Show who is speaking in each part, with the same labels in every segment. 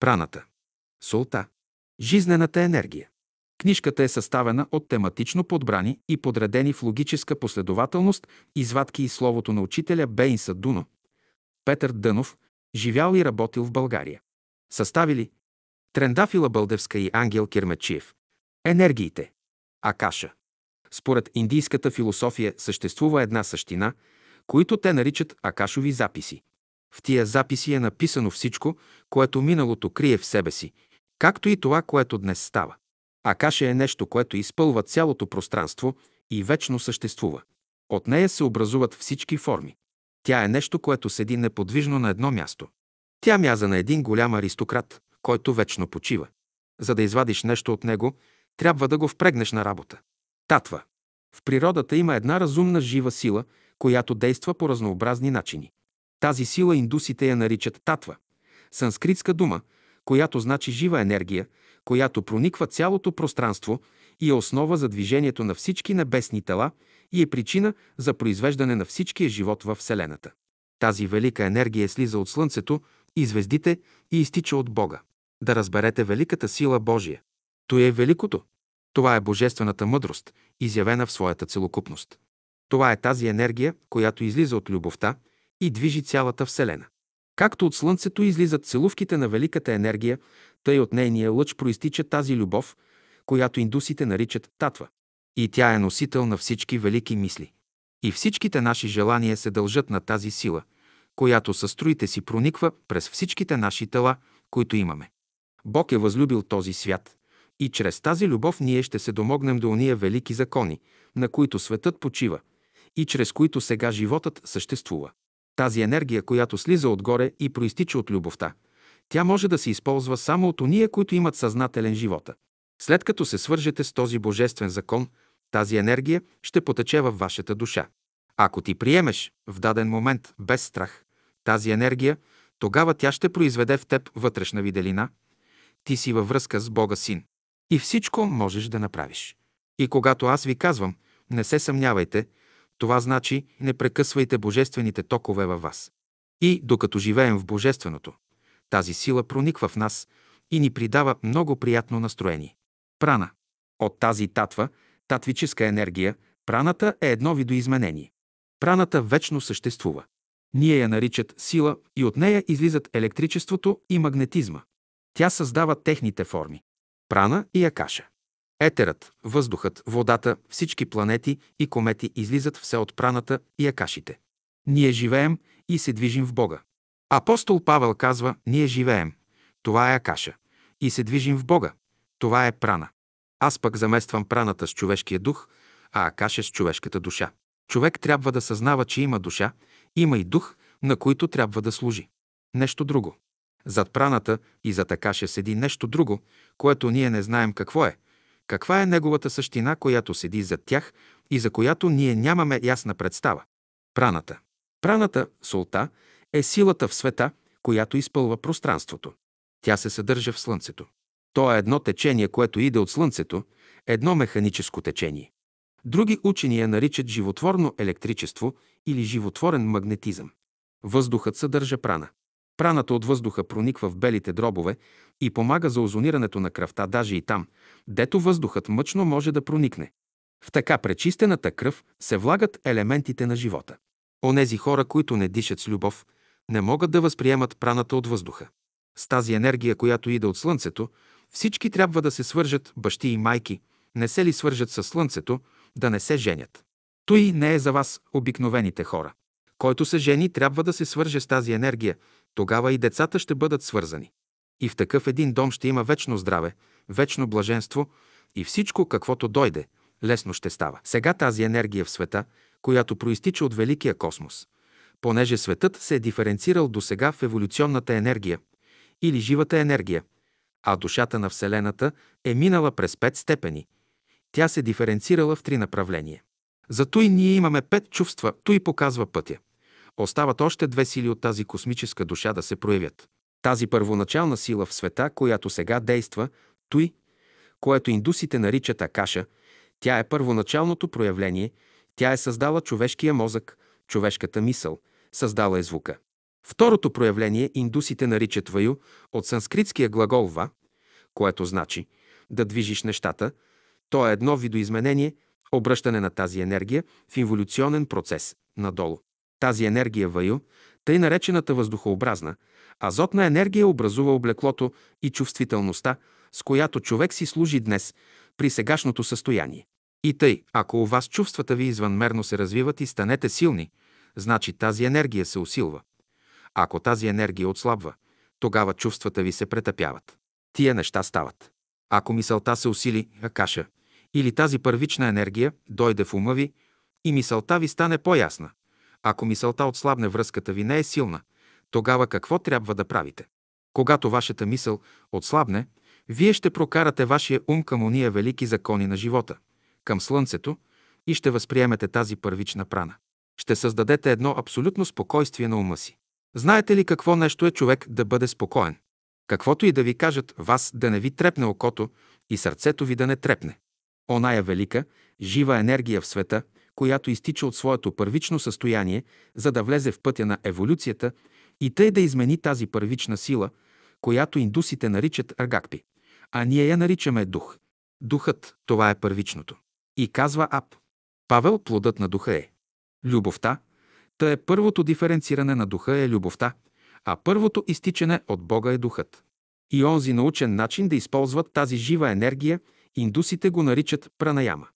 Speaker 1: Праната. Солта. Жизнената енергия. Книжката е съставена от тематично подбрани и подредени в логическа последователност извадки и словото на учителя Бейнса Дуно, Петър Дънов, живял и работил в България. Съставили Трендафила Бълдевска и Ангел Кирмечиев. Енергиите. Акаша. Според индийската философия съществува една същина, които те наричат акашови записи. В тия записи е написано всичко, което миналото крие в себе си, както и това, което днес става. Акаша е нещо, което изпълва цялото пространство и вечно съществува. От нея се образуват всички форми. Тя е нещо, което седи неподвижно на едно място. Тя мяза на един голям аристократ, който вечно почива. За да извадиш нещо от него, трябва да го впрегнеш на работа. Татва. В природата има една разумна жива сила, която действа по разнообразни начини. Тази сила индусите я наричат татва. Санскритска дума, която значи жива енергия, която прониква цялото пространство и е основа за движението на всички небесни тела и е причина за произвеждане на всичкия живот във Вселената. Тази велика енергия слиза от Слънцето и звездите и изтича от Бога. Да разберете великата сила Божия. То е великото. Това е божествената мъдрост, изявена в своята целокупност. Това е тази енергия, която излиза от любовта и движи цялата Вселена. Както от Слънцето излизат целувките на великата енергия, тъй от нейния лъч проистича тази любов, която индусите наричат татва. И тя е носител на всички велики мисли. И всичките наши желания се дължат на тази сила, която със струите си прониква през всичките наши тела, които имаме. Бог е възлюбил този свят и чрез тази любов ние ще се домогнем до уния велики закони, на които светът почива и чрез които сега животът съществува. Тази енергия, която слиза отгоре и проистича от любовта, тя може да се използва само от уния, които имат съзнателен живота. След като се свържете с този божествен закон, тази енергия ще потече във вашата душа. Ако ти приемеш в даден момент без страх тази енергия, тогава тя ще произведе в теб вътрешна виделина. Ти си във връзка с Бога Син. И всичко можеш да направиш. И когато аз ви казвам, не се съмнявайте, това значи не прекъсвайте божествените токове във вас. И докато живеем в божественото, тази сила прониква в нас и ни придава много приятно настроение. Прана. От тази татва, татвическа енергия, праната е едно видоизменение. Праната вечно съществува. Ние я наричат сила и от нея излизат електричеството и магнетизма. Тя създава техните форми. Прана и акаша. Етерът, въздухът, водата, всички планети и комети излизат все от праната и акашите. Ние живеем и се движим в Бога. Апостол Павел казва, ние живеем. Това е акаша. И се движим в Бога. Това е прана. Аз пък замествам праната с човешкия дух, а акаша с човешката душа. Човек трябва да съзнава, че има душа, има и дух, на които трябва да служи. Нещо друго. Зад праната и зад акаша седи нещо друго, което ние не знаем какво е. Каква е неговата същина, която седи зад тях и за която ние нямаме ясна представа. Праната. Праната, солта, е силата в света, която изпълва пространството. Тя се съдържа в Слънцето. То е едно течение, което иде от Слънцето, едно механическо течение. Други учени я наричат животворно електричество или животворен магнетизъм. Въздухът съдържа прана. Праната от въздуха прониква в белите дробове и помага за озонирането на кръвта даже и там, дето въздухът мъчно може да проникне. В така пречистената кръв се влагат елементите на живота. Онези хора, които не дишат с любов, не могат да възприемат праната от въздуха. С тази енергия, която иде от Слънцето, всички трябва да се свържат, бащи и майки, не се ли свържат с Слънцето, да не се женят. Той не е за вас, обикновените хора. Който се жени, трябва да се свърже с тази енергия, тогава и децата ще бъдат свързани. И в такъв един дом ще има вечно здраве, вечно блаженство и всичко, каквото дойде, лесно ще става. Сега тази енергия в света, която проистича от великия космос, понеже светът се е диференцирал до сега в еволюционната енергия или живата енергия, а душата на Вселената е минала през пет степени. Тя се диференцирала в три направления. Зато и ние имаме пет чувства, той показва пътя. Остават още две сили от тази космическа душа да се проявят. Тази първоначална сила в света, която сега действа, той, което индусите наричат Акаша, тя е първоначалното проявление, тя е създала човешкия мозък, човешката мисъл, създала е звука. Второто проявление индусите наричат ваю от санскритския глагол ва, което значи да движиш нещата. То е едно видоизменение, обръщане на тази енергия в инволюционен процес надолу. Тази енергия ваю, тъй наречената въздухообразна, азотна енергия образува облеклото и чувствителността, с която човек си служи днес при сегашното състояние. И тъй, ако у вас чувствата ви извънмерно се развиват и станете силни, значи тази енергия се усилва. Ако тази енергия отслабва, тогава чувствата ви се претъпяват. Тия неща стават. Ако мисълта се усили, акаша, или тази първична енергия дойде в ума ви и мисълта ви стане по-ясна. Ако мисълта отслабне, връзката ви не е силна, тогава какво трябва да правите? Когато вашата мисъл отслабне, вие ще прокарате вашия ум към уния велики закони на живота, към Слънцето и ще възприемете тази първична прана. Ще създадете едно абсолютно спокойствие на ума си. Знаете ли какво нещо е човек да бъде спокоен? Каквото и да ви кажат, вас да не ви трепне окото и сърцето ви да не трепне. Оная велика, жива енергия в света, която изтича от своето първично състояние, за да влезе в пътя на еволюцията и тъй да измени тази първична сила, която индусите наричат Аргакпи, а ние я наричаме дух. Духът – това е първичното. И казва Ап. Павел, плодът на духа е. Любовта, Та е първото диференциране на духа е любовта, а първото изтичане от Бога е духът. И онзи научен начин да използват тази жива енергия, индусите го наричат пранаяма.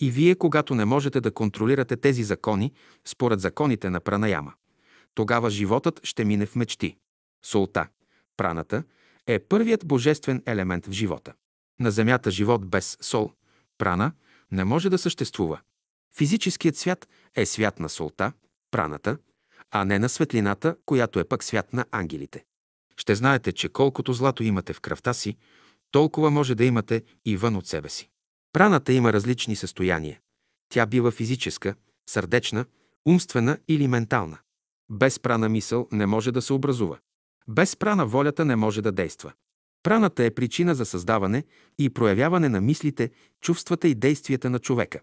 Speaker 1: И вие, когато не можете да контролирате тези закони, според законите на пранаяма, тогава животът ще мине в мечти. Солта, праната, е първият божествен елемент в живота. На Земята живот без сол, прана, не може да съществува. Физическият свят е свят на солта, праната, а не на светлината, която е пък свят на ангелите. Ще знаете, че колкото злато имате в кръвта си, толкова може да имате и вън от себе си. Праната има различни състояния. Тя бива физическа, сърдечна, умствена или ментална. Без прана мисъл не може да се образува. Без прана волята не може да действа. Праната е причина за създаване и проявяване на мислите, чувствата и действията на човека.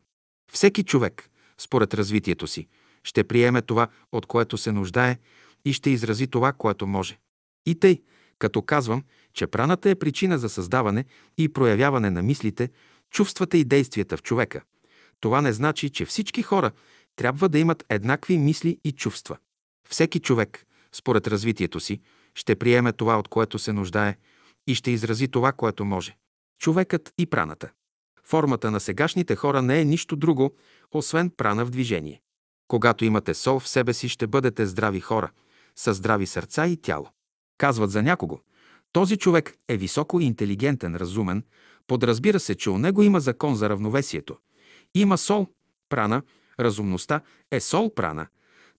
Speaker 1: Всеки човек, според развитието си, ще приеме това, от което се нуждае и ще изрази това, което може. И тъй, като казвам, че праната е причина за създаване и проявяване на мислите, чувствата и действията в човека, това не значи, че всички хора трябва да имат еднакви мисли и чувства. Всеки човек, според развитието си, ще приеме това, от което се нуждае и ще изрази това, което може. Човекът и праната. Формата на сегашните хора не е нищо друго, освен прана в движение. Когато имате сол в себе си, ще бъдете здрави хора, с здрави сърца и тяло. Казват за някого. Този човек е високо интелигентен, разумен, подразбира се, че у него има закон за равновесието. Има сол, прана, разумността е сол прана,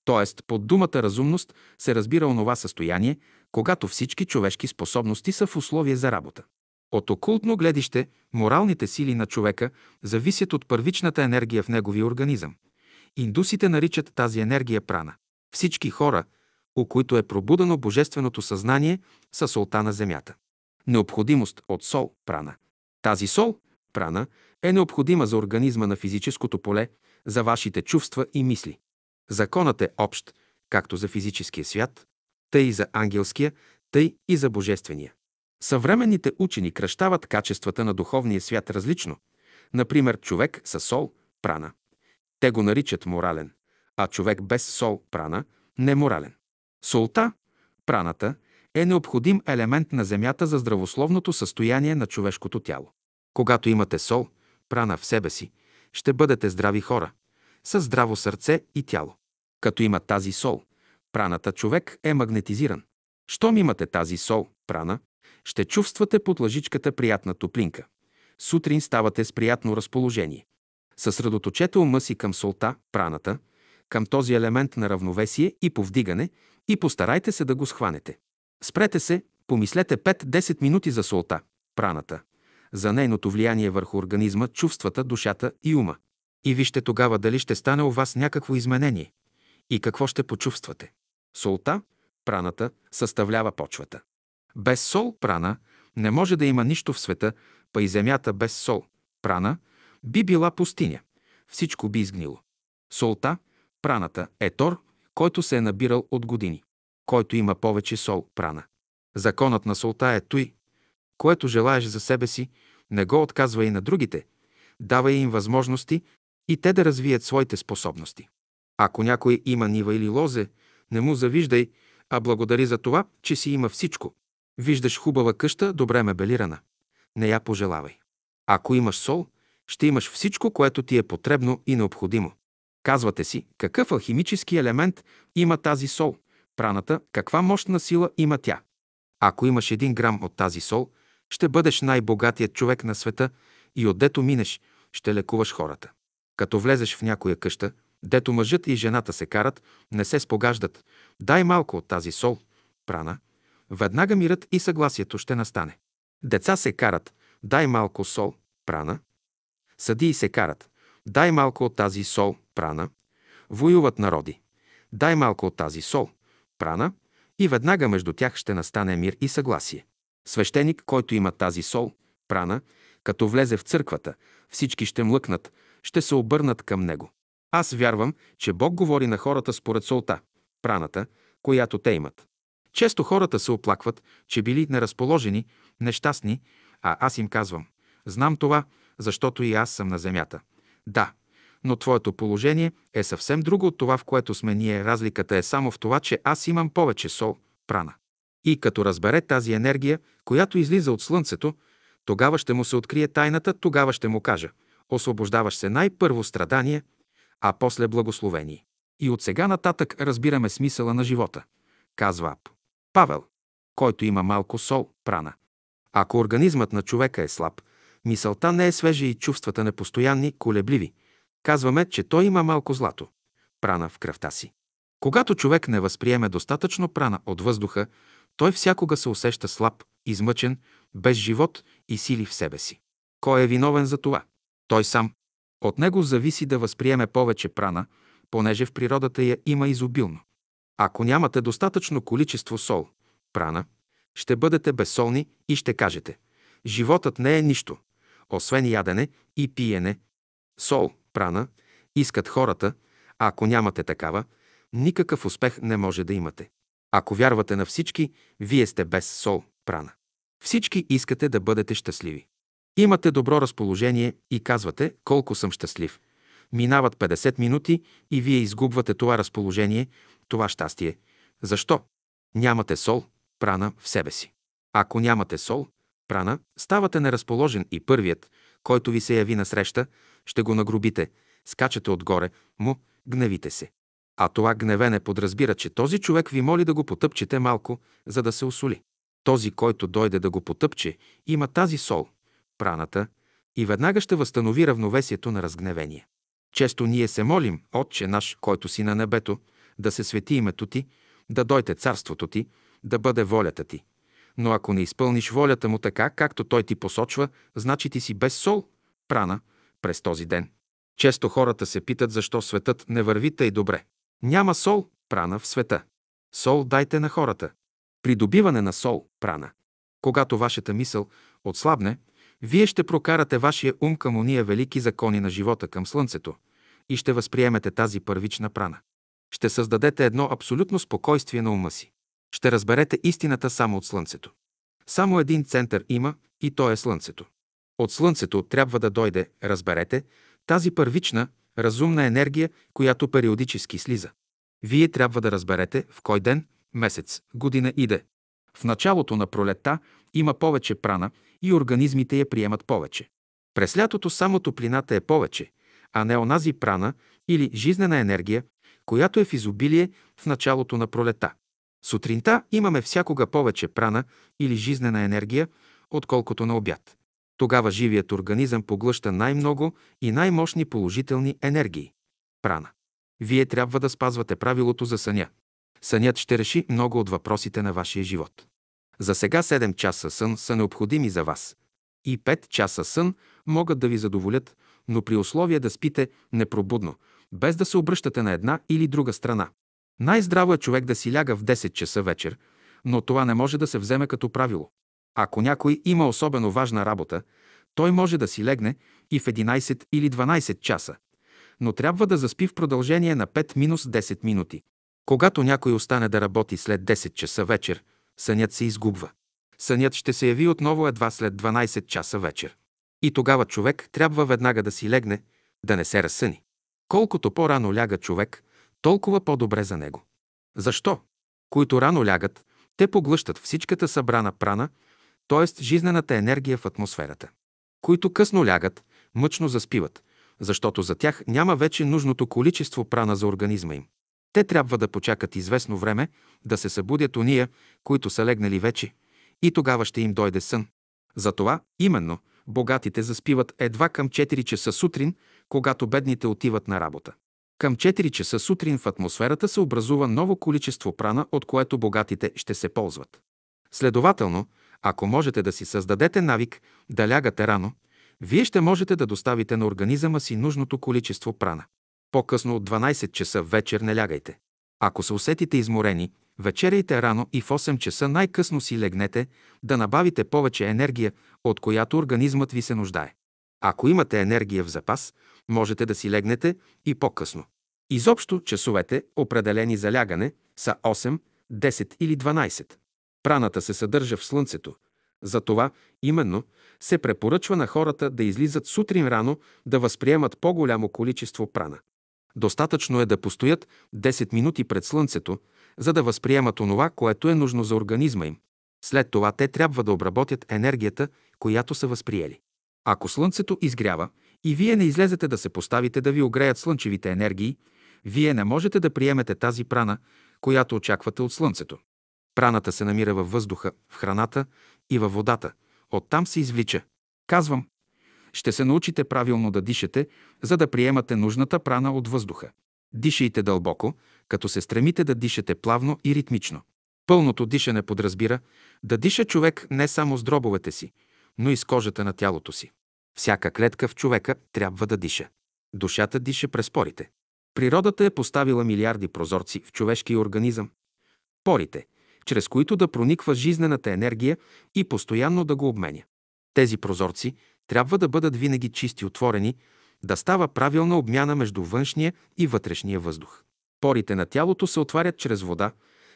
Speaker 1: т.е. под думата разумност се разбира онова състояние, когато всички човешки способности са в условие за работа. От окултно гледище, моралните сили на човека зависят от първичната енергия в неговия организъм. Индусите наричат тази енергия прана. Всички хора, у които е пробудено божественото съзнание, са солта на земята. Необходимост от сол, прана. Тази сол, прана, е необходима за организма на физическото поле, за вашите чувства и мисли. Законът е общ, както за физическия свят, тъй и за ангелския, тъй и за божествения. Съвременните учени кръщават качествата на духовния свят различно. Например, човек със сол, прана. Те го наричат морален, а човек без сол, прана, неморален. Солта, праната, е необходим елемент на земята за здравословното състояние на човешкото тяло. Когато имате сол, прана в себе си, ще бъдете здрави хора, с здраво сърце и тяло. Като има тази сол, праната човек е магнетизиран. Щом имате тази сол, прана, ще чувствате под лъжичката приятна топлинка. Сутрин ставате с приятно разположение. Съсредоточете ума си към солта, праната, към този елемент на равновесие и повдигане и постарайте се да го схванете. Спрете се, помислете 5-10 минути за солта, праната, за нейното влияние върху организма, чувствата, душата и ума. И вижте тогава дали ще стане у вас някакво изменение и какво ще почувствате. Солта, праната, съставлява почвата. Без сол, прана, не може да има нищо в света, па и земята без сол, прана, би била пустиня. Всичко би изгнило. Солта, праната, е тор, който се е набирал от години. който има повече сол, прана. Законът на солта е той, което желаеш за себе си, не го отказва и на другите, давай им възможности и те да развият своите способности. Ако някой има нива или лозе, не му завиждай, а благодари за това, че си има всичко. Виждаш хубава къща, добре мебелирана. Не я пожелавай. Ако имаш сол, ще имаш всичко, което ти е потребно и необходимо. Казвате си, какъв алхимически елемент има тази сол, праната, каква мощна сила има тя. Ако имаш един грам от тази сол, ще бъдеш най-богатият човек на света и отдето минеш, ще лекуваш хората. Като влезеш в някоя къща, дето мъжът и жената се карат, не се спогаждат, дай малко от тази сол, прана, веднага мирът и съгласието ще настане. Деца се карат, дай малко сол, прана. Съдии се карат, дай малко от тази сол, прана. Воюват народи, дай малко от тази сол, прана, и веднага между тях ще настане мир и съгласие. Свещеник, който има тази сол, прана, като влезе в църквата, всички ще млъкнат, ще се обърнат към него. Аз вярвам, че Бог говори на хората според солта, праната, която те имат. Често хората се оплакват, че били неразположени, нещастни, а аз им казвам, знам това, защото и аз съм на земята. Да, но твоето положение е съвсем друго от това, в което сме ние. Разликата е само в това, че аз имам повече сол, прана. И като разбере тази енергия, която излиза от Слънцето, тогава ще му се открие тайната, тогава ще му кажа – освобождаваш се най-първо страдание, а после благословение. И от сега нататък разбираме смисъла на живота, казва Ап. Павел, който има малко сол, прана. Ако организмът на човека е слаб, мисълта не е свежа и чувствата непостоянни, колебливи. Казваме, че той има малко злато, прана в кръвта си. Когато човек не възприеме достатъчно прана от въздуха, той всякога се усеща слаб, измъчен, без живот и сили в себе си. Кой е виновен за това? Той сам. От него зависи да възприеме повече прана, понеже в природата я има изобилно. Ако нямате достатъчно количество сол, прана, ще бъдете безсолни и ще кажете «Животът не е нищо, освен ядене и пиене. Сол, прана, искат хората, а ако нямате такава, никакъв успех не може да имате. Ако вярвате на всички, вие сте без сол, прана. Всички искате да бъдете щастливи. Имате добро разположение и казвате колко съм щастлив. Минават 50 минути и вие изгубвате това разположение, това щастие. Защо? Нямате сол, прана в себе си. Ако нямате сол, прана, ставате неразположен и първият, който ви се яви насреща, ще го нагрубите, скачате отгоре, му, гневите се. А това гневене подразбира, че този човек ви моли да го потъпчете малко, за да се осоли. Този, който дойде да го потъпче, има тази сол, праната, и веднага ще възстанови равновесието на разгневение. Често ние се молим, Отче наш, който си на небето, да се свети името ти, да дойде царството ти, да бъде волята ти. Но ако не изпълниш волята му така, както той ти посочва, значи ти си без сол, прана, през този ден. Често хората се питат защо светът не върви тъй добре. Няма сол, прана в света. Сол дайте на хората. Придобиване на сол, прана. Когато вашата мисъл отслабне, вие ще прокарате вашия ум към уния велики закони на живота към Слънцето и ще възприемете тази първична прана. Ще създадете едно абсолютно спокойствие на ума си. Ще разберете истината само от Слънцето. Само един център има и то е Слънцето. От Слънцето трябва да дойде, разберете, тази първична, разумна енергия, която периодически слиза. Вие трябва да разберете в кой ден, месец, година иде. В началото на пролетта има повече прана и организмите я приемат повече. През лятото само топлината е повече, а не онази прана или жизнена енергия, която е в изобилие в началото на пролета. Сутринта имаме всякога повече прана или жизнена енергия, отколкото на обяд. Тогава живият организъм поглъща най-много и най-мощни положителни енергии – прана. Вие трябва да спазвате правилото за съня. Сънят ще реши много от въпросите на вашия живот. За сега 7 часа сън са необходими за вас. И 5 часа сън могат да ви задоволят, но при условие да спите непробудно, без да се обръщате на една или друга страна. Най-здраво е човек да си ляга в 10 часа вечер, но това не може да се вземе като правило. Ако някой има особено важна работа, той може да си легне и в 11 или 12 часа, но трябва да заспи в продължение на 5-10 минути. Когато някой остане да работи след 10 часа вечер, сънят се изгубва. Сънят ще се яви отново едва след 12 часа вечер. И тогава човек трябва веднага да си легне, да не се разсъни. Колкото по-рано ляга човек, толкова по-добре за него. Защо? Които рано лягат, те поглъщат всичката събрана прана, т.е. жизнената енергия в атмосферата. Които късно лягат, мъчно заспиват, защото за тях няма вече нужното количество прана за организма им. Те трябва да почакат известно време да се събудят уния, които са легнали вече, и тогава ще им дойде сън. Затова, именно, богатите заспиват едва към 4 часа сутрин, когато бедните отиват на работа. Към 4 часа сутрин в атмосферата се образува ново количество прана, от което богатите ще се ползват. Следователно, ако можете да си създадете навик да лягате рано, вие ще можете да доставите на организъма си нужното количество прана. По-късно от 12 часа вечер не лягайте. Ако се усетите изморени, вечеряйте рано и в 8 часа най-късно си легнете да набавите повече енергия, от която организмът ви се нуждае. Ако имате енергия в запас, можете да си легнете и по-късно. Изобщо часовете, определени за лягане, са 8, 10 или 12. Праната се съдържа в слънцето. Затова именно се препоръчва на хората да излизат сутрин рано да възприемат по-голямо количество прана. Достатъчно е да постоят 10 минути пред слънцето, за да възприемат онова, което е нужно за организма им. След това те трябва да обработят енергията, която са възприели. Ако слънцето изгрява и вие не излезете да се поставите да ви огреят слънчевите енергии, вие не можете да приемете тази прана, която очаквате от слънцето. Праната се намира във въздуха, в храната и във водата. Оттам се извлича. Казвам, ще се научите правилно да дишате, за да приемате нужната прана от въздуха. Дишайте дълбоко, като се стремите да дишате плавно и ритмично. Пълното дишане подразбира да диша човек не само с дробовете си, но и с кожата на тялото си. Всяка клетка в човека трябва да диша. Душата диша през порите. Природата е поставила милиарди прозорци в човешкия организъм. Порите, чрез които да прониква жизнената енергия и постоянно да го обменя. Тези прозорци трябва да бъдат винаги чисти отворени, да става правилна обмяна между външния и вътрешния въздух. Порите на тялото се отварят чрез вода,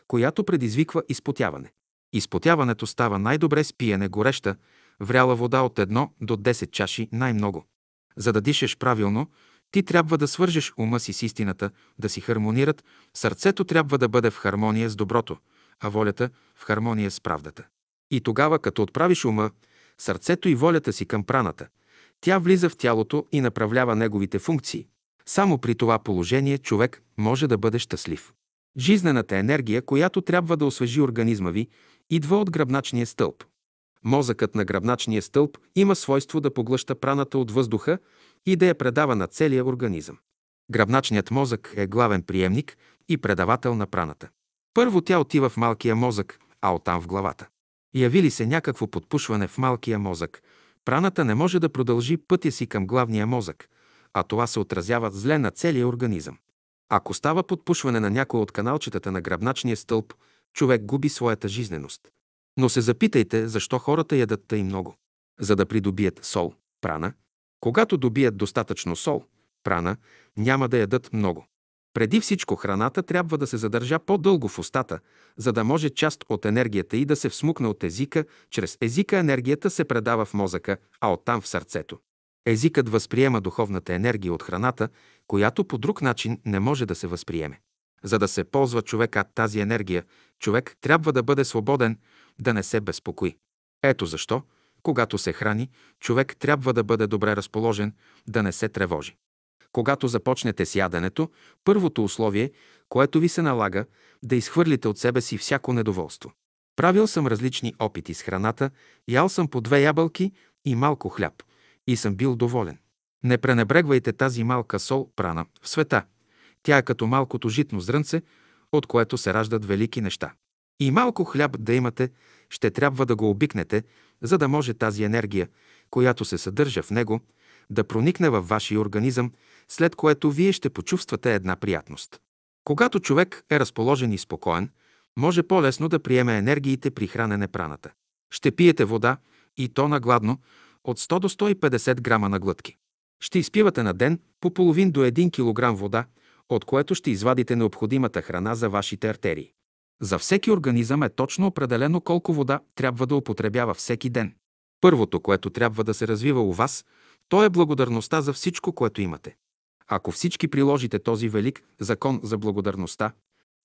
Speaker 1: която предизвиква изпотяване. Изпотяването става най-добре с пиене гореща, вряла вода от 1 до 10 чаши най-много. За да дишаш правилно, ти трябва да свържеш ума си с истината, да си хармонират, сърцето трябва да бъде в хармония с доброто, а волята в хармония с правдата. И тогава, като отправиш ума, сърцето и волята си към праната, тя влиза в тялото и направлява неговите функции. Само при това положение човек може да бъде щастлив. Жизнената енергия, която трябва да освежи организма ви, идва от гръбначния стълб. Мозъкът на гръбначния стълб има свойство да поглъща праната от въздуха и да я предава на целия организъм. Гръбначният мозък е главен приемник и предавател на праната. Първо тя отива в малкия мозък, а оттам в главата. Яви ли се някакво подпушване в малкия мозък, праната не може да продължи пътя си към главния мозък, а това се отразява зле на целия организъм. Ако става подпушване на някой от каналчетата на гръбначния стълб, човек губи своята жизненост. Но се запитайте, защо хората ядат тъй много. За да придобият сол, прана. Когато добият достатъчно сол, прана, няма да ядат много. Преди всичко храната трябва да се задържа по-дълго в устата, за да може част от енергията и да се всмукне от езика, чрез езика енергията се предава в мозъка, а оттам в сърцето. Езикът възприема духовната енергия от храната, която по друг начин не може да се възприеме. За да се ползва човека тази енергия, човек трябва да бъде свободен, да не се безпокои. Ето защо, когато се храни, човек трябва да бъде добре разположен, да не се тревожи. Когато започнете с яденето, първото условие, което ви се налага, да изхвърлите от себе си всяко недоволство. Правил съм различни опити с храната, ял съм по две ябълки и малко хляб и съм бил доволен. Не пренебрегвайте тази малка сол прана в света. Тя е като малкото житно зрънце, от което се раждат велики неща. И малко хляб да имате, ще трябва да го обикнете, за да може тази енергия, която се съдържа в него, да проникне във вашия организъм, след което вие ще почувствате една приятност. Когато човек е разположен и спокоен, може по-лесно да приеме енергиите при хранене праната. Ще пиете вода и то нагладно от 100 до 150 грама на глътки. Ще изпивате на ден по половин до 1 кг вода, от което ще извадите необходимата храна за вашите артерии. За всеки организъм е точно определено колко вода трябва да употребява всеки ден. Първото, което трябва да се развива у вас, то е благодарността за всичко, което имате. Ако всички приложите този велик закон за благодарността,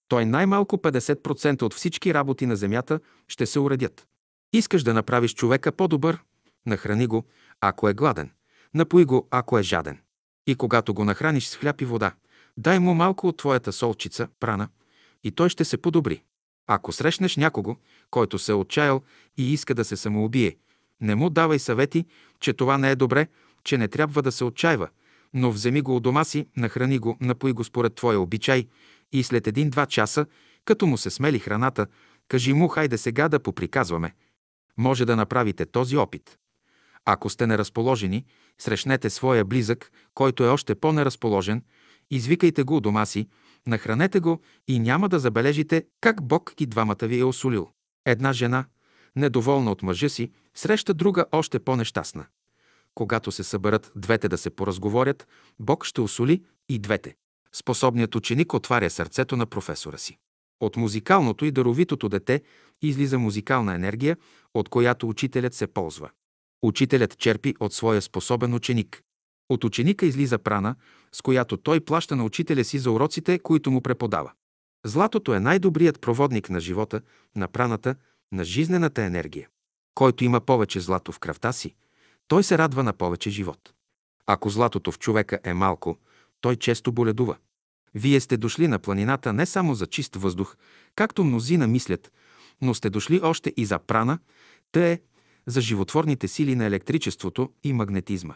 Speaker 1: той най-малко 50% от всички работи на земята ще се уредят. Искаш да направиш човека по-добър? Нахрани го, ако е гладен. Напои го, ако е жаден. И когато го нахраниш с хляб и вода, дай му малко от твоята солчица, прана, и той ще се подобри. Ако срещнеш някого, който се е отчаял и иска да се самоубие, не му давай съвети, че това не е добре, че не трябва да се отчаива, но вземи го от дома си, нахрани го, напои го според твоя обичай и след един-два часа, като му се смели храната, кажи му, хайде сега да поприказваме. Може да направите този опит. Ако сте неразположени, срещнете своя близък, който е още по-неразположен, извикайте го у дома си, нахранете го и няма да забележите как Бог и двамата ви е осолил. Една жена, недоволна от мъжа си, среща друга още по-нещастна. Когато се съберат двете да се поразговорят, Бог ще осоли и двете. Способният ученик отваря сърцето на професора си. От музикалното и даровитото дете излиза музикална енергия, от която учителят се ползва. Учителят черпи от своя способен ученик. От ученика излиза прана, с която той плаща на учителя си за уроците, които му преподава. Златото е най-добрият проводник на живота, на праната, на жизнената енергия. Който има повече злато в кръвта си, той се радва на повече живот. Ако златото в човека е малко, той често боледува. Вие сте дошли на планината не само за чист въздух, както мнозина мислят, но сте дошли още и за прана, те за животворните сили на електричеството и магнетизма.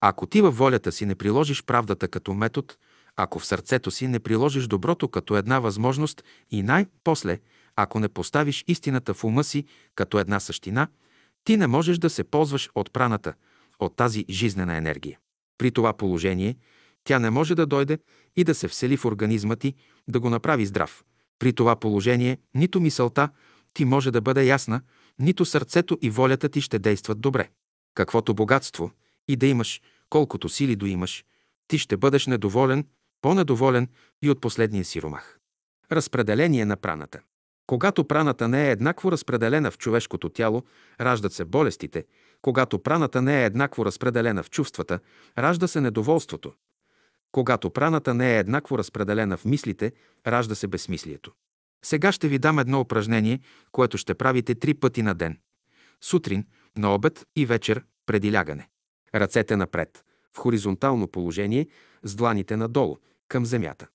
Speaker 1: Ако ти във волята си не приложиш правдата като метод, ако в сърцето си не приложиш доброто като една възможност и най-после, ако не поставиш истината в ума си като една същина, ти не можеш да се ползваш от праната, от тази жизнена енергия. При това положение тя не може да дойде и да се всели в организма ти, да го направи здрав. При това положение нито мисълта ти може да бъде ясна, нито сърцето и волята ти ще действат добре. Каквото богатство и да имаш, колкото сили да имаш, ти ще бъдеш недоволен, по-недоволен и от последния си ромах. Разпределение на праната. Когато праната не е еднакво разпределена в човешкото тяло, раждат се болестите. Когато праната не е еднакво разпределена в чувствата, ражда се недоволството. Когато праната не е еднакво разпределена в мислите, ражда се безсмислието. Сега ще ви дам едно упражнение, което ще правите три пъти на ден. Сутрин, на обед и вечер преди лягане. Ръцете напред, в хоризонтално положение, с дланите надолу, към земята.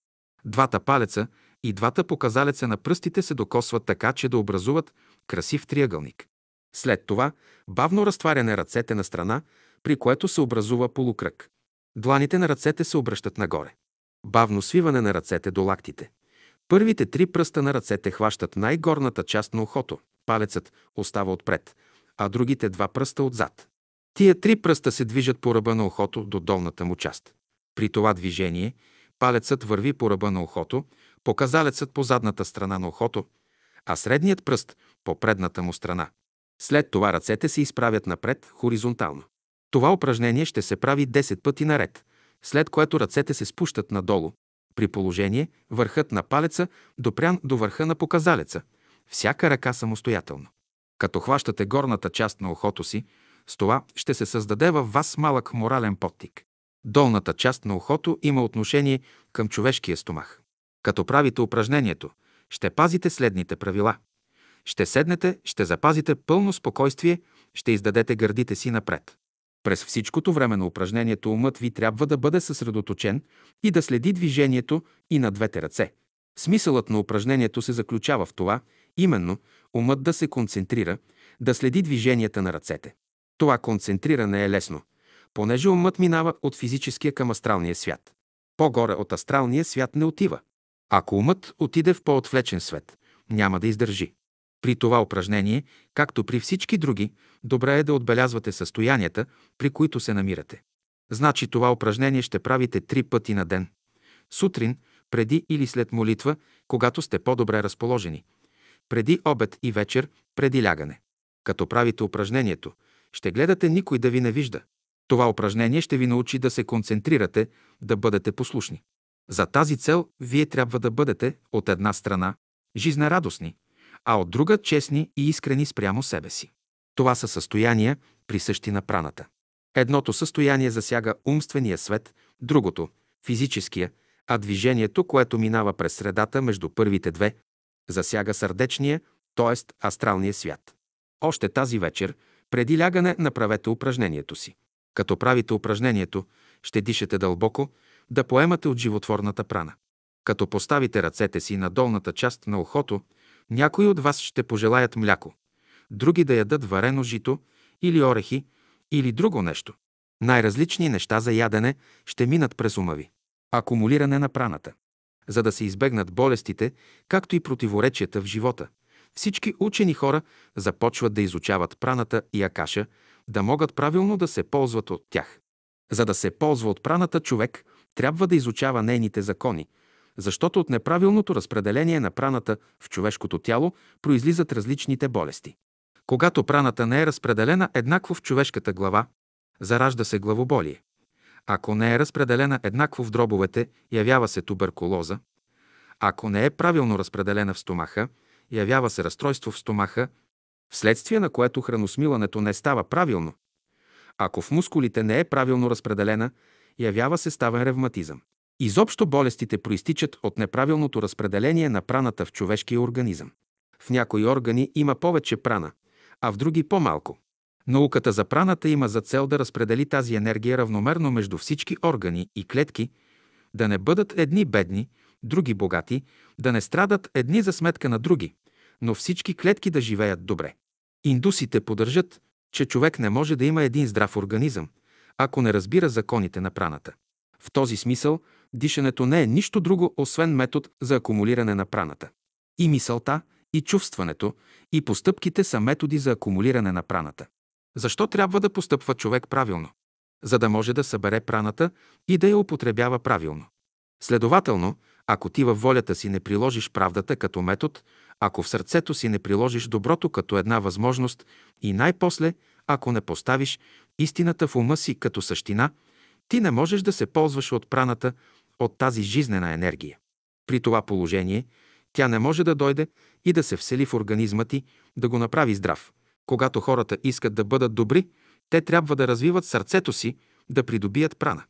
Speaker 1: Двата палеца и двата показалеца на пръстите се докосват така, че да образуват красив триъгълник. След това бавно разтваряне ръцете на страна, при което се образува полукръг. Дланите на ръцете се обръщат нагоре. Бавно свиване на ръцете до лактите. Първите три пръста на ръцете хващат най-горната част на ухото. Палецът остава отпред, а другите два пръста отзад. Тия три пръста се движат по ръба на ухото до долната му част. При това движение палецът върви по ръба на ухото, показалецът по задната страна на ухото, а средният пръст по предната му страна. След това ръцете се изправят напред хоризонтално. Това упражнение ще се прави 10 пъти наред, след което ръцете се спущат надолу, при положение върхът на палеца допрян до върха на показалеца, всяка ръка самостоятелно. Като хващате горната част на ухото си, с това ще се създаде във вас малък морален подтик. Долната част на ухото има отношение към човешкия стомах. Като правите упражнението, ще пазите следните правила. Ще седнете, ще запазите пълно спокойствие, ще издадете гърдите си напред. През всичкото време на упражнението умът ви трябва да бъде съсредоточен и да следи движението и на двете ръце. Смисълът на упражнението се заключава в това, именно умът да се концентрира, да следи движенията на ръцете. Това концентриране е лесно, понеже умът минава от физическия към астралния свят. По-горе от астралния свят не отива. Ако умът отиде в по-отвлечен свет, няма да издържи. При това упражнение, както при всички други, добре е да отбелязвате състоянията, при които се намирате. Значи това упражнение ще правите три пъти на ден. Сутрин, преди или след молитва, когато сте по-добре разположени. Преди обед и вечер, преди лягане. Като правите упражнението, ще гледате никой да ви не вижда. Това упражнение ще ви научи да се концентрирате, да бъдете послушни. За тази цел вие трябва да бъдете от една страна жизнерадостни, а от друга честни и искрени спрямо себе си. Това са състояния, присъщи на праната. Едното състояние засяга умствения свет, другото – физическия, а движението, което минава през средата между първите две, засяга сърдечния, т.е. астралния свят. Още тази вечер, преди лягане, направете упражнението си. Като правите упражнението, ще дишате дълбоко, да поемате от животворната прана. Като поставите ръцете си на долната част на ухото, някои от вас ще пожелаят мляко, други да ядат варено жито или орехи, или друго нещо. Най-различни неща за ядене ще минат през ума ви. Акумулиране на праната. За да се избегнат болестите, както и противоречията в живота, всички учени хора започват да изучават праната и акаша, да могат правилно да се ползват от тях. За да се ползва от праната човек, трябва да изучава нейните закони, защото от неправилното разпределение на праната в човешкото тяло произлизат различните болести. Когато праната не е разпределена еднакво в човешката глава, заражда се главоболие. Ако не е разпределена еднакво в дробовете, явява се туберкулоза. Ако не е правилно разпределена в стомаха, явява се разстройство в стомаха, вследствие на което храносмилането не става правилно. Ако в мускулите не е правилно разпределена, явява се ставен ревматизъм. Изобщо болестите проистичат от неправилното разпределение на праната в човешкия организъм. В някои органи има повече прана, а в други по-малко. Науката за праната има за цел да разпредели тази енергия равномерно между всички органи и клетки, да не бъдат едни бедни, други богати, да не страдат едни за сметка на други, но всички клетки да живеят добре. Индусите поддържат, че човек не може да има един здрав организъм, ако не разбира законите на праната. В този смисъл, дишането не е нищо друго, освен метод за акумулиране на праната. И мисълта, и чувстването, и постъпките са методи за акумулиране на праната. Защо трябва да постъпва човек правилно? За да може да събере праната и да я употребява правилно. Следователно, ако ти във волята си не приложиш правдата като метод, ако в сърцето си не приложиш доброто като една възможност и най-после, ако не поставиш истината в ума си като същина, ти не можеш да се ползваш от праната, от тази жизнена енергия. При това положение тя не може да дойде и да се всели в организма ти, да го направи здрав. Когато хората искат да бъдат добри, те трябва да развиват сърцето си, да придобият прана.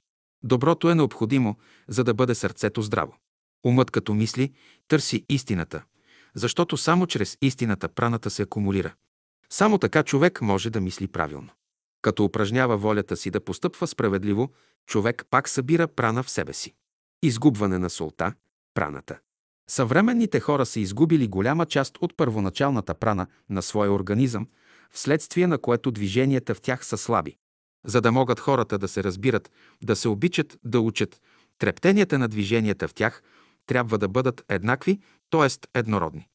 Speaker 1: Доброто е необходимо, за да бъде сърцето здраво. Умът като мисли търси истината, защото само чрез истината праната се акумулира. Само така човек може да мисли правилно. Като упражнява волята си да постъпва справедливо, човек пак събира прана в себе си. Изгубване на солта, праната. Съвременните хора са изгубили голяма част от първоначалната прана на своя организъм, вследствие на което движенията в тях са слаби. За да могат хората да се разбират, да се обичат, да учат, трептенията на движенията в тях трябва да бъдат еднакви, т.е. еднородни.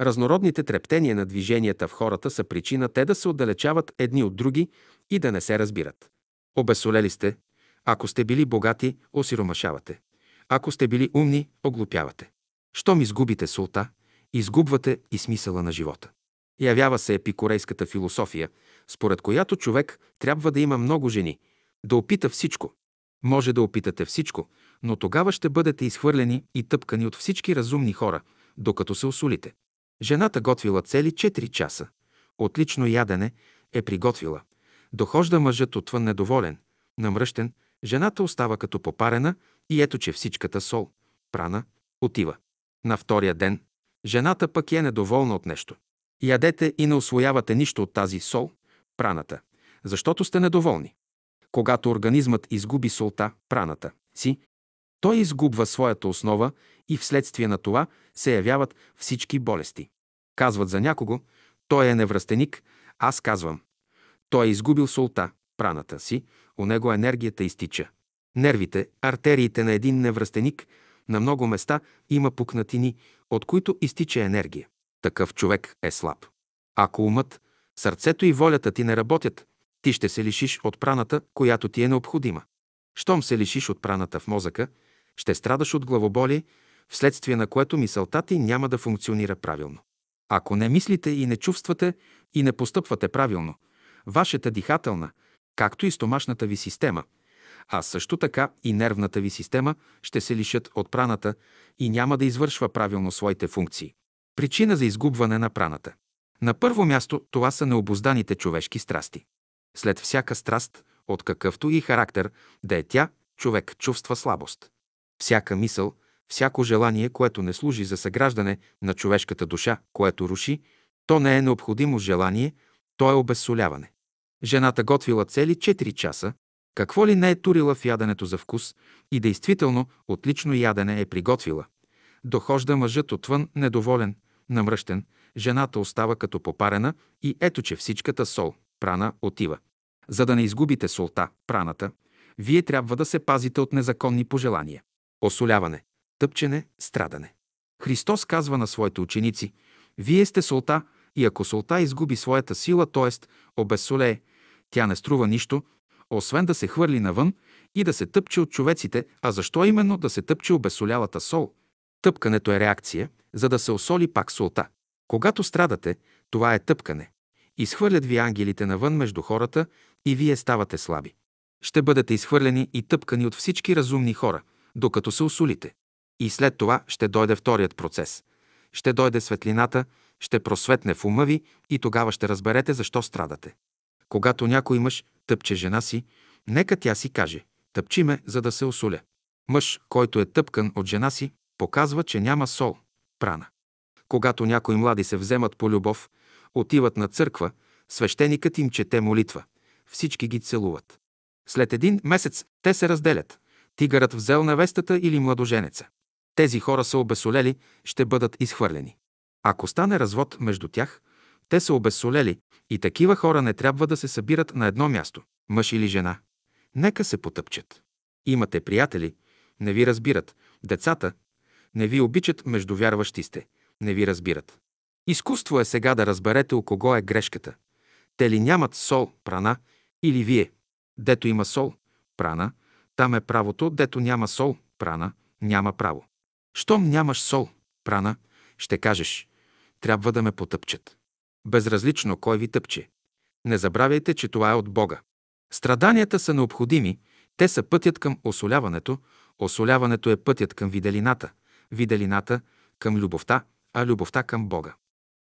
Speaker 1: Разнородните трептения на движенията в хората са причина те да се отдалечават едни от други и да не се разбират. Обесолели сте. Ако сте били богати, осиромашавате. Ако сте били умни, оглупявате. Щом изгубите султа, изгубвате и смисъла на живота. Явява се епикорейската философия, според която човек трябва да има много жени, да опита всичко. Може да опитате всичко, но тогава ще бъдете изхвърлени и тъпкани от всички разумни хора, докато се осолите. Жената готвила цели 4 часа. Отлично ядене е приготвила. Дохожда мъжът отвън недоволен, намръщен, жената остава като попарена и ето, че всичката сол, прана, отива. На втория ден жената пък е недоволна от нещо. Ядете и не освоявате нищо от тази сол, праната, защото сте недоволни. Когато организмът изгуби солта, праната си, той изгубва своята основа и вследствие на това се явяват всички болести. Казват за някого, той е невръстеник, аз казвам, той е изгубил солта, праната си, у него енергията изтича. Нервите, артериите на един невръстеник на много места има пукнатини, от които изтича енергия. Такъв човек е слаб. Ако умът, сърцето и волята ти не работят, ти ще се лишиш от праната, която ти е необходима. Щом се лишиш от праната в мозъка, ще страдаш от главоболие, вследствие на което мисълта ти няма да функционира правилно. Ако не мислите и не чувствате и не постъпвате правилно, вашата дихателна, както и стомашната ви система, а също така и нервната ви система ще се лишат от праната и няма да извършва правилно своите функции. Причина за изгубване на праната. На първо място това са необозданите човешки страсти. След всяка страст, от какъвто и характер да е тя, човек чувства слабост. Всяка мисъл, всяко желание, което не служи за съграждане на човешката душа, което руши, то не е необходимо желание, то е обезсоляване. Жената готвила цели 4 часа, какво ли не е турила в яденето за вкус и действително отлично ядене е приготвила. Дохожда мъжът отвън недоволен, намръщен, жената остава като попарена и ето, че всичката сол, прана, отива. За да не изгубите солта, праната, вие трябва да се пазите от незаконни пожелания. Осоляване, тъпчене, страдане. Христос казва на своите ученици, вие сте солта и ако солта изгуби своята сила, т.е. обезсолее, тя не струва нищо, освен да се хвърли навън и да се тъпче от човеците, а защо именно да се тъпче обесолялата сол? Тъпкането е реакция, за да се осоли пак солта. Когато страдате, това е тъпкане. Изхвърлят ви ангелите навън между хората и вие ставате слаби. Ще бъдете изхвърлени и тъпкани от всички разумни хора, докато се осолите. И след това ще дойде вторият процес. Ще дойде светлината, ще просветне в ума ви и тогава ще разберете защо страдате. Когато някой мъж тъпче жена си, нека тя си каже «Тъпчи ме, за да се осоля». Мъж, който е тъпкан от жена си, показва, че няма сол, прана. Когато някои млади се вземат по любов, отиват на църква, свещеникът им чете молитва. Всички ги целуват. След един месец те се разделят. Тигърът взел невестата или младоженеца. Тези хора са обесолели, ще бъдат изхвърлени. Ако стане развод между тях, те са обезсолели и такива хора не трябва да се събират на едно място, мъж или жена. Нека се потъпчат. Имате приятели, не ви разбират. Децата не ви обичат, между вярващи сте, не ви разбират. Изкуство е сега да разберете у кого е грешката. Те ли нямат сол, прана или вие? Дето има сол, прана, там е правото, дето няма сол, прана, няма право. Щом нямаш сол, прана, ще кажеш, трябва да ме потъпчат. Безразлично кой ви тъпче. Не забравяйте, че това е от Бога. Страданията са необходими, те са пътят към осоляването, осоляването е пътят към виделината, виделината към любовта, а любовта към Бога.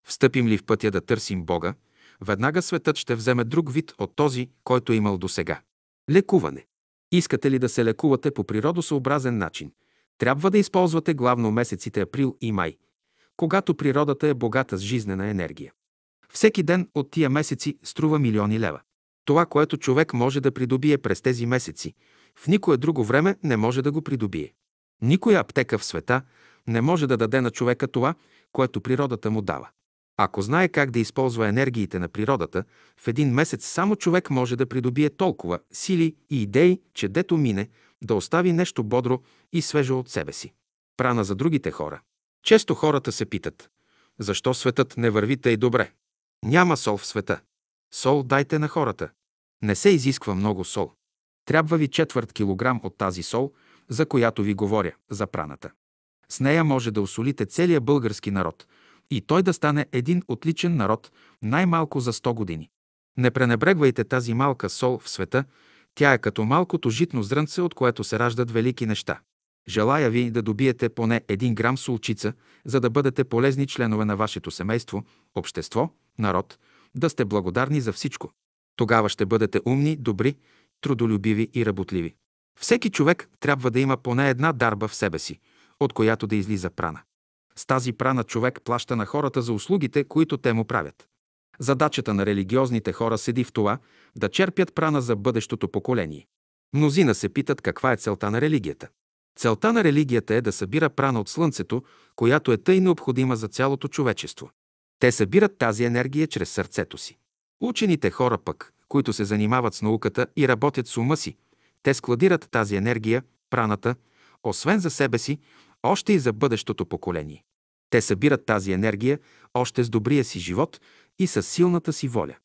Speaker 1: Встъпим ли в пътя да търсим Бога, веднага светът ще вземе друг вид от този, който е имал досега. Лекуване. Искате ли да се лекувате по природосъобразен начин? Трябва да използвате главно месеците април и май, когато природата е богата с жизнена енергия. Всеки ден от тия месеци струва милиони лева. Това, което човек може да придобие през тези месеци, в никое друго време не може да го придобие. Никоя аптека в света не може да даде на човека това, което природата му дава. Ако знае как да използва енергиите на природата, в един месец само човек може да придобие толкова сили и идеи, че дето мине, да остави нещо бодро и свежо от себе си. Прана за другите хора. Често хората се питат, защо светът не върви тъй добре? Няма сол в света. Сол дайте на хората. Не се изисква много сол. Трябва ви четвърт килограм от тази сол, за която ви говоря, за праната. С нея може да осолите целия български народ и той да стане един отличен народ най-малко за 100 години. Не пренебрегвайте тази малка сол в света, тя е като малкото житно зрънце, от което се раждат велики неща. Желая ви да добиете поне един грам солчица, за да бъдете полезни членове на вашето семейство, общество, народ, да сте благодарни за всичко. Тогава ще бъдете умни, добри, трудолюбиви и работливи. Всеки човек трябва да има поне една дарба в себе си, от която да излиза прана. С тази прана човек плаща на хората за услугите, които те му правят. Задачата на религиозните хора седи в това да черпят прана за бъдещото поколение. Мнозина се питат каква е целта на религията. Целта на религията е да събира прана от Слънцето, която е тъй необходима за цялото човечество. Те събират тази енергия чрез сърцето си. Учените хора пък, които се занимават с науката и работят с ума си, те складират тази енергия, праната, освен за себе си, още и за бъдещото поколение. Те събират тази енергия още с добрия си живот и с силната си воля.